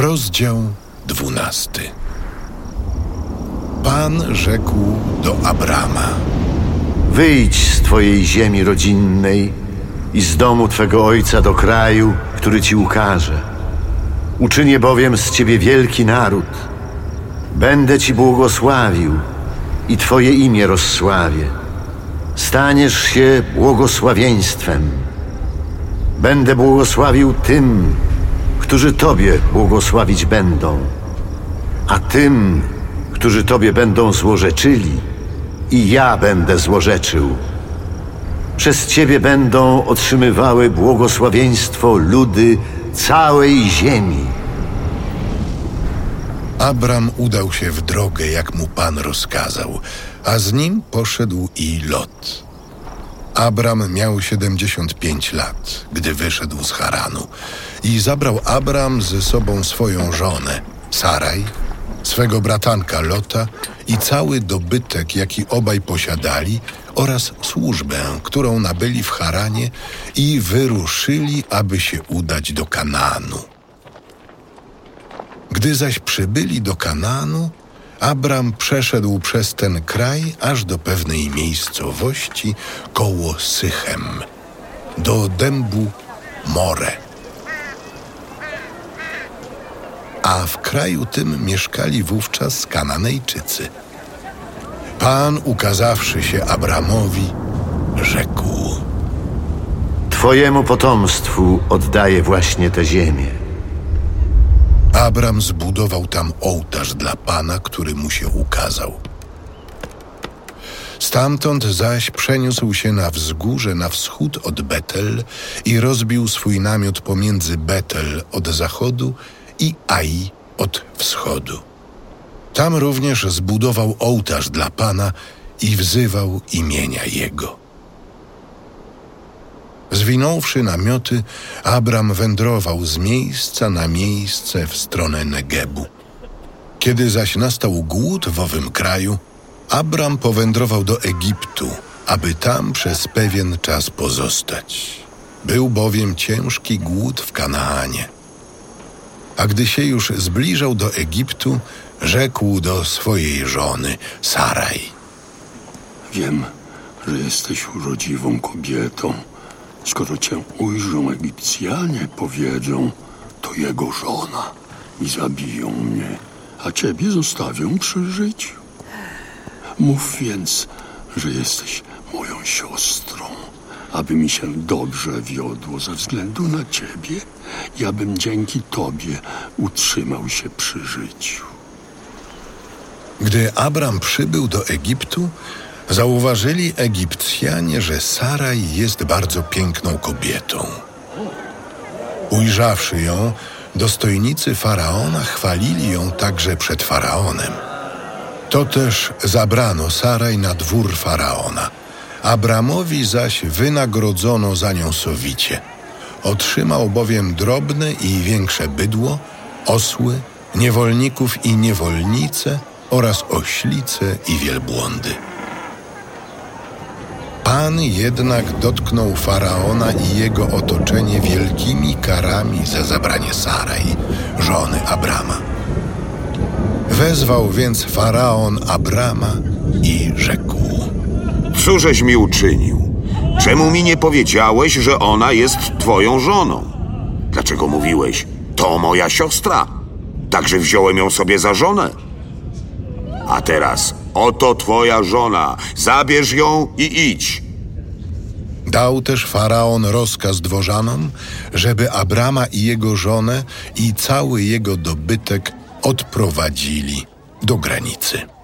Rozdział dwunasty. Pan rzekł do Abrama: Wyjdź z twojej ziemi rodzinnej i z domu twego ojca do kraju, który ci ukaże. Uczynię bowiem z ciebie wielki naród. Będę ci błogosławił i twoje imię rozsławię. Staniesz się błogosławieństwem. Będę błogosławił tym, którzy tobie błogosławić będą, a tym, którzy tobie będą złorzeczyli, i ja będę złorzeczył. Przez ciebie będą otrzymywały błogosławieństwo ludy całej ziemi. Abram udał się w drogę, jak mu Pan rozkazał, a z nim poszedł i Lot. Abram miał 75 lat, gdy wyszedł z Haranu i zabrał Abram ze sobą swoją żonę, Saraj, swego bratanka Lota i cały dobytek, jaki obaj posiadali, oraz służbę, którą nabyli w Haranie i wyruszyli, aby się udać do Kanaanu. Gdy zaś przybyli do Kanaanu, Abram przeszedł przez ten kraj aż do pewnej miejscowości koło Sychem, do dębu More. A w kraju tym mieszkali wówczas Kananejczycy. Pan, ukazawszy się Abramowi, rzekł: Twojemu potomstwu oddaję właśnie tę ziemię. Abram zbudował tam ołtarz dla Pana, który mu się ukazał. Stamtąd zaś przeniósł się na wzgórze na wschód od Betel i rozbił swój namiot pomiędzy Betel od zachodu i Ai od wschodu. Tam również zbudował ołtarz dla Pana i wzywał imienia Jego. Zwinąwszy namioty, Abram wędrował z miejsca na miejsce w stronę Negebu. Kiedy zaś nastał głód w owym kraju, Abram powędrował do Egiptu, aby tam przez pewien czas pozostać. Był bowiem ciężki głód w Kanaanie. A gdy się już zbliżał do Egiptu, rzekł do swojej żony Saraj. Wiem, że jesteś urodziwą kobietą. Skoro cię ujrzą Egipcjanie, powiedzą, to jego żona i zabiją mnie, a ciebie zostawią przy życiu. Mów więc, że jesteś moją siostrą, aby mi się dobrze wiodło ze względu na ciebie i abym dzięki tobie utrzymał się przy życiu. Gdy Abram przybył do Egiptu, zauważyli Egipcjanie, że Saraj jest bardzo piękną kobietą. Ujrzawszy ją, dostojnicy faraona chwalili ją także przed faraonem. To też zabrano Saraj na dwór faraona. Abramowi zaś wynagrodzono za nią sowicie. Otrzymał bowiem drobne i większe bydło, osły, niewolników i niewolnice oraz oślice i wielbłądy. Pan jednak dotknął faraona i jego otoczenie wielkimi karami za zabranie Saraj, żony Abrama. Wezwał więc faraon Abrama i rzekł: Cóżeś mi uczynił? Czemu mi nie powiedziałeś, że ona jest twoją żoną? Dlaczego mówiłeś, to moja siostra? Także wziąłem ją sobie za żonę. A teraz, oto twoja żona, zabierz ją i idź. Dał też faraon rozkaz dworzanom, żeby Abrama i jego żonę i cały jego dobytek odprowadzili do granicy.